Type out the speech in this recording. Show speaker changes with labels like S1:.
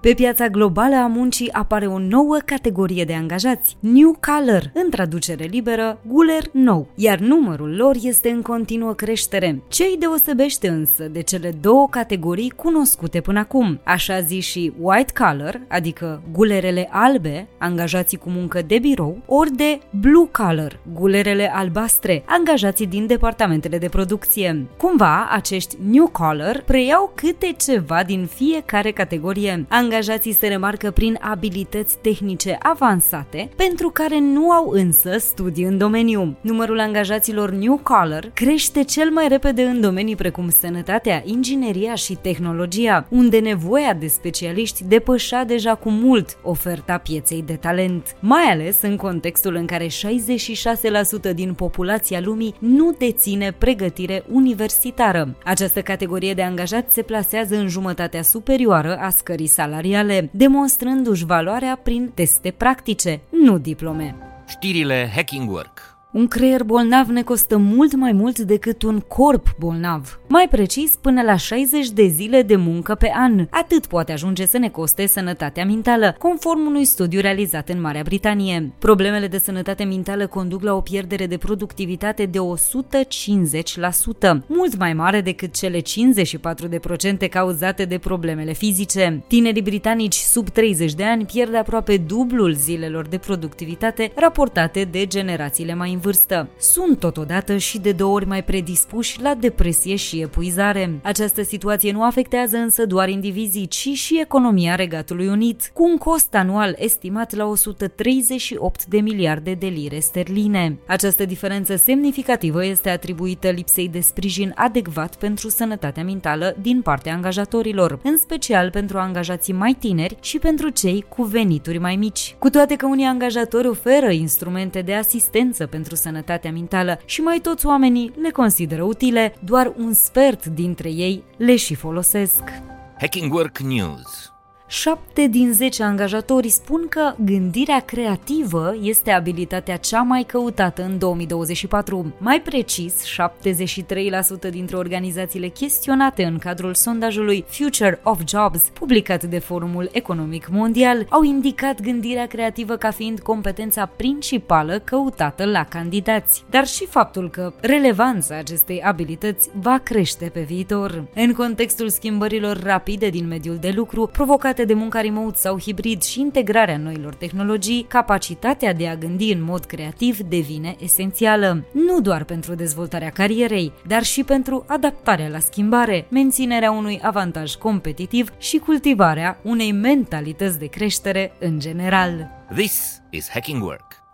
S1: pe piața globală a muncii apare o nouă categorie de angajați, New Color, în traducere liberă, guler nou, iar numărul lor este în continuă creștere. Ce îi deosebește însă de cele două categorii cunoscute până acum, așa zi și white collar, adică gulerele albe, angajații cu muncă de birou, ori de blue collar, gulerele albastre, angajații din departamentele de producție. Cumva, acești new collar preiau câte ceva din fiecare categorie angajații se remarcă prin abilități tehnice avansate, pentru care nu au însă studii în domeniu. Numărul angajaților new collar crește cel mai repede în domenii precum sănătatea, ingineria și tehnologia, unde nevoia de specialiști depășea deja cu mult oferta pieței de talent, mai ales în contextul în care 66% din populația lumii nu deține pregătire universitară. Această categorie de angajați se plasează în jumătatea superioară a scării salariale salariale, demonstrându-și valoarea prin teste practice, nu diplome.
S2: Știrile Hacking Work
S1: un creier bolnav ne costă mult mai mult decât un corp bolnav. Mai precis, până la 60 de zile de muncă pe an. Atât poate ajunge să ne coste sănătatea mentală, conform unui studiu realizat în Marea Britanie. Problemele de sănătate mentală conduc la o pierdere de productivitate de 150%, mult mai mare decât cele 54% cauzate de problemele fizice. Tinerii britanici sub 30 de ani pierd aproape dublul zilelor de productivitate raportate de generațiile mai vârstă. Sunt totodată și de două ori mai predispuși la depresie și epuizare. Această situație nu afectează însă doar indivizii, ci și economia Regatului Unit, cu un cost anual estimat la 138 de miliarde de lire sterline. Această diferență semnificativă este atribuită lipsei de sprijin adecvat pentru sănătatea mentală din partea angajatorilor, în special pentru angajații mai tineri și pentru cei cu venituri mai mici. Cu toate că unii angajatori oferă instrumente de asistență pentru pentru sănătatea mentală și mai toți oamenii le consideră utile, doar un sfert dintre ei le și folosesc.
S2: Hacking Work News
S1: 7 din 10 angajatori spun că gândirea creativă este abilitatea cea mai căutată în 2024. Mai precis, 73% dintre organizațiile chestionate în cadrul sondajului Future of Jobs, publicat de Forumul Economic Mondial, au indicat gândirea creativă ca fiind competența principală căutată la candidați, dar și faptul că relevanța acestei abilități va crește pe viitor. În contextul schimbărilor rapide din mediul de lucru, provocate legate de munca remote sau hibrid și integrarea noilor tehnologii, capacitatea de a gândi în mod creativ devine esențială, nu doar pentru dezvoltarea carierei, dar și pentru adaptarea la schimbare, menținerea unui avantaj competitiv și cultivarea unei mentalități de creștere în general.
S2: This is Hacking Work